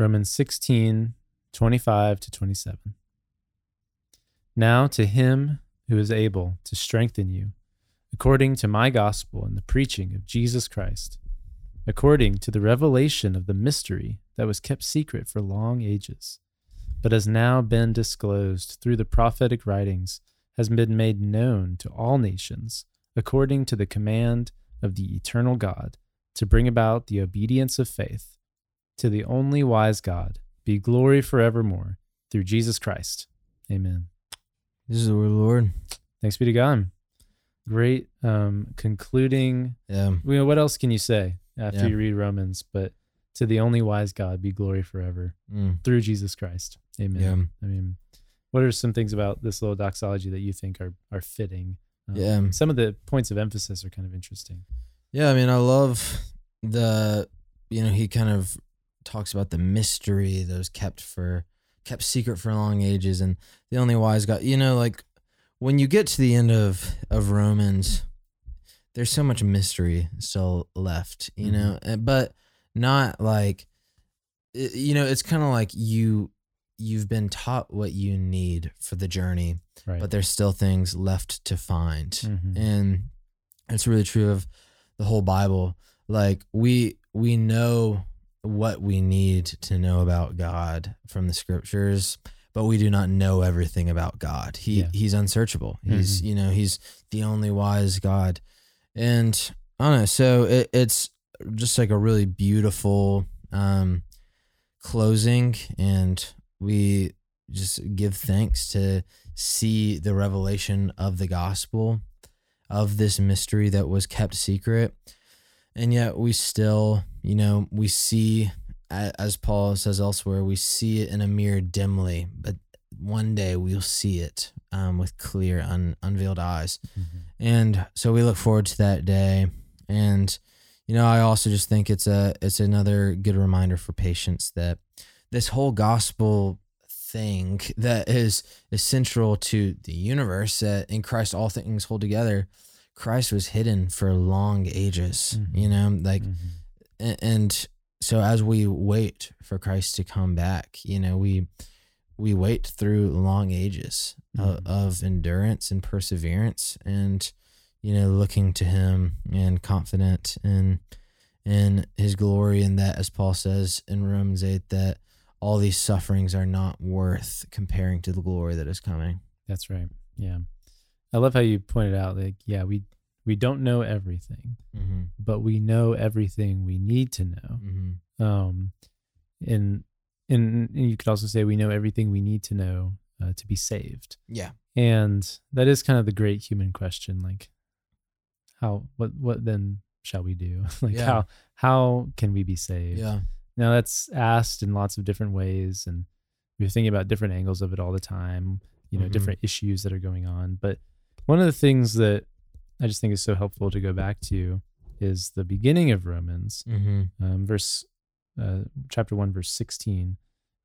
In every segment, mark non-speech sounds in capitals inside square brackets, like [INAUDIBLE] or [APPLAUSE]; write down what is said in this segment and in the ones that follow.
Romans 16, 25 to 27. Now to him who is able to strengthen you, according to my gospel and the preaching of Jesus Christ, according to the revelation of the mystery that was kept secret for long ages, but has now been disclosed through the prophetic writings, has been made known to all nations, according to the command of the eternal God, to bring about the obedience of faith. To the only wise God be glory forevermore through Jesus Christ. Amen. This is the word of the Lord. Thanks be to God. Great um, concluding. Yeah. You know, what else can you say after Yeah. you read Romans? But to the only wise God be glory forever Mm. through Jesus Christ. Amen. Yeah. I mean, what are some things about this little doxology that you think are are fitting? Um, Yeah. Some of the points of emphasis are kind of interesting. Yeah, I mean, I love the, you know, he kind of talks about the mystery that was kept for, kept secret for long ages, and the only wise God. You know, like when you get to the end of of Romans, there's so much mystery still left. You Mhm. know, and- but not like, you know, it's kind of like you you've been taught what you need for the journey, Right. but there's still things left to find Mhm. and it's really true of the whole bible like we we know what we need to know about god from the scriptures but we do not know everything about god he Yeah. he's unsearchable he's Mhm. you know he's the only wise god and i don't know so it, it's just like a really beautiful um closing and we just give thanks to see the revelation of the gospel of this mystery that was kept secret and yet we still you know we see as paul says elsewhere we see it in a mirror dimly but one day we'll see it um, with clear un- unveiled eyes Mhm. and so we look forward to that day and you know i also just think it's a it's another good reminder for patience that this whole gospel thing that is is central to the universe that in christ all things hold together christ was hidden for long ages Mhm. you know like Mhm. and so as we wait for christ to come back you know we we wait through long ages of, Mhm. of endurance and perseverance and you know looking to him and confident in in his glory and that as paul says in romans 8 that all these sufferings are not worth comparing to the glory that is coming That's right. Yeah. I love how you pointed out like yeah, we we don't know everything, mm-hmm. but we know everything we need to know. Mm-hmm. Um and and, and you could also say we know everything we need to know uh, to be saved. yeah And that is kind of the great human question like how what what then shall we do? [LAUGHS] like Yeah. how how can we be saved? yeah Now that's asked in lots of different ways, and we're thinking about different angles of it all the time. You know, Mhm. different issues that are going on. But one of the things that I just think is so helpful to go back to is the beginning of Romans, mm-hmm. um, verse uh, chapter one, verse sixteen,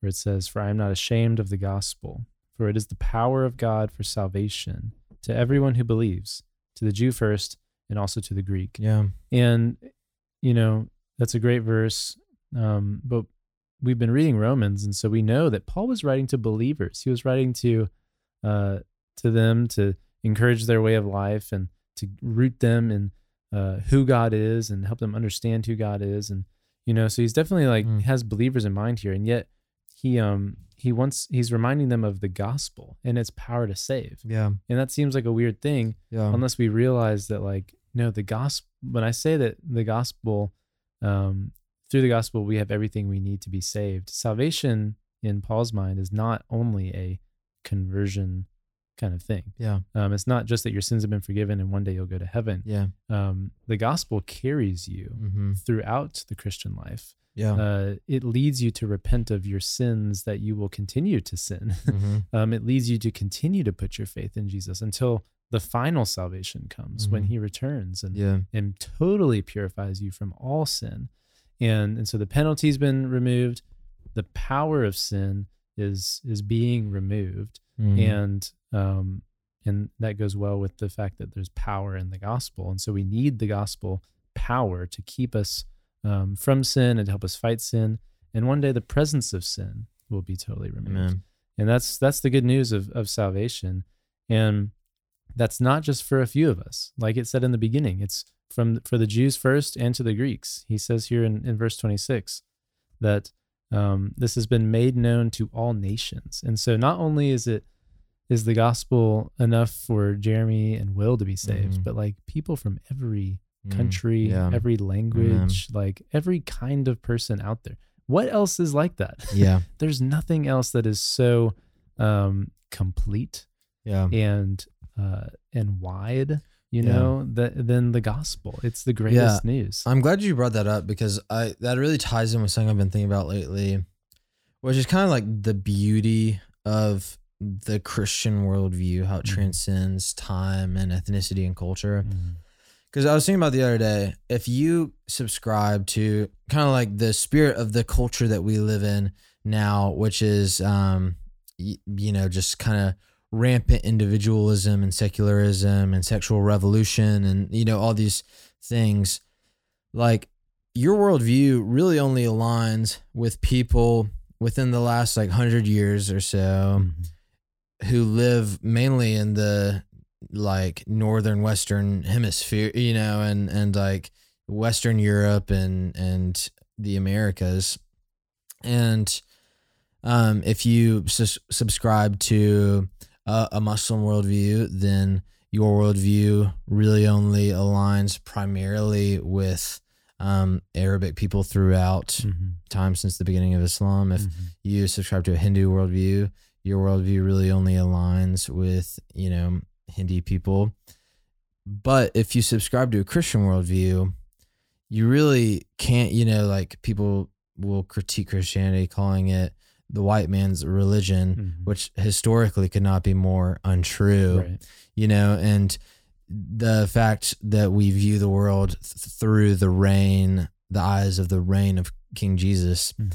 where it says, "For I am not ashamed of the gospel, for it is the power of God for salvation to everyone who believes, to the Jew first, and also to the Greek." yeah And, you know, that's a great verse. Um, but we've been reading Romans, and so we know that Paul was writing to believers. He was writing to uh, to them to encourage their way of life and to root them in uh, who God is and help them understand who God is. And you know, so he's definitely like Mm. has believers in mind here, and yet he um he wants he's reminding them of the gospel and its power to save. yeah And that seems like a weird thing yeah unless we realize that like no the gospel when i say that the gospel um through the gospel we have everything we need to be saved salvation in paul's mind is not only a conversion kind of thing yeah um it's not just that your sins have been forgiven and one day you'll go to heaven yeah um the gospel carries you mm-hmm. throughout the christian life yeah uh it leads you to repent of your sins that you will continue to sin [LAUGHS] mm-hmm. um, it leads you to continue to put your faith in Jesus until the final salvation comes when Mhm. he returns and, yeah and totally purifies you from all sin. And, and so the penalty's been removed. The power of sin is, is being removed. Mhm. And, um, and that goes well with the fact that there's power in the gospel. And so we need the gospel power to keep us um, from sin and to help us fight sin. and one day the presence of sin will be totally removed. Amen. And that's that's the good news of of salvation. And that's not just for a few of us. Like it said in the beginning, it's from for the Jews first and to the Greeks. He says here in, in verse 26 that um, this has been made known to all nations. And so not only is it is the gospel enough for Jeremy and Will to be saved, Mhm. but like people from every Mm, country, yeah. every language, like every kind of person out there. What else is like that? [LAUGHS] Yeah. There's nothing else that is so um, complete Yeah. and uh, and wide, you Yeah. know, that than the gospel. It's the greatest news. I'm glad you brought that up because I that really ties in with something I've been thinking about lately, which is kind of like the beauty of the Christian worldview, how it Mhm. transcends time and ethnicity and culture. Because I was thinking about the other day, if you subscribe to kind of like the spirit of the culture that we live in now, which is, um, y- you know, just kind of rampant individualism and secularism and sexual revolution and, you know, all these things, like your worldview really only aligns with people within the last like hundred years or so Mhm. who live mainly in the like northern western hemisphere you know and and like western europe and and the americas and um if you sus- subscribe to a, a muslim worldview then your worldview really only aligns primarily with um arabic people throughout Mhm. time since the beginning of islam if Mhm. you subscribe to a Hindu worldview, your worldview really only aligns with, you know, Hindi people. But if you subscribe to a Christian worldview, you really can't, you know, like people will critique Christianity calling it the white man's religion, Mhm. which historically could not be more untrue Right. you know, and the fact that we view the world th- through the reign, the eyes of the reign of King Jesus, Mhm.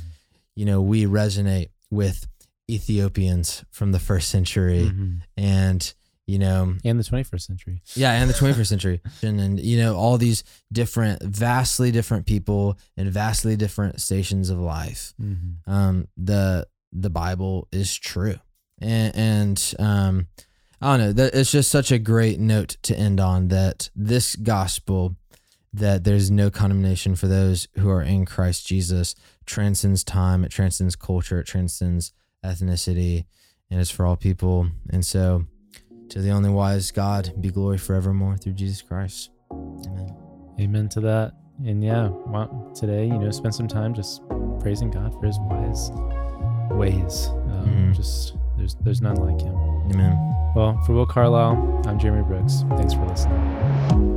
you know, we resonate with Ethiopians from the first century Mhm. and, you know, And the 21st century. yeah, and the [LAUGHS] 21st century. And, and, you know, all these different, vastly different people in vastly different stations of life Mhm. um, the the Bible is true, and, and um, I don't know. That it's just such a great note to end on that this gospel that there's no condemnation for those who are in Christ Jesus transcends time, it transcends culture, it transcends ethnicity, and it's for all people. And so, to the only wise God be glory forevermore through Jesus Christ. Amen. Amen to that. And yeah, well, today, you know, spend some time just praising God for his wise ways. Um, Mhm. Just there's there's none like him. Amen. Well, for Will Carlisle, I'm Jeremy Brooks. Thanks for listening.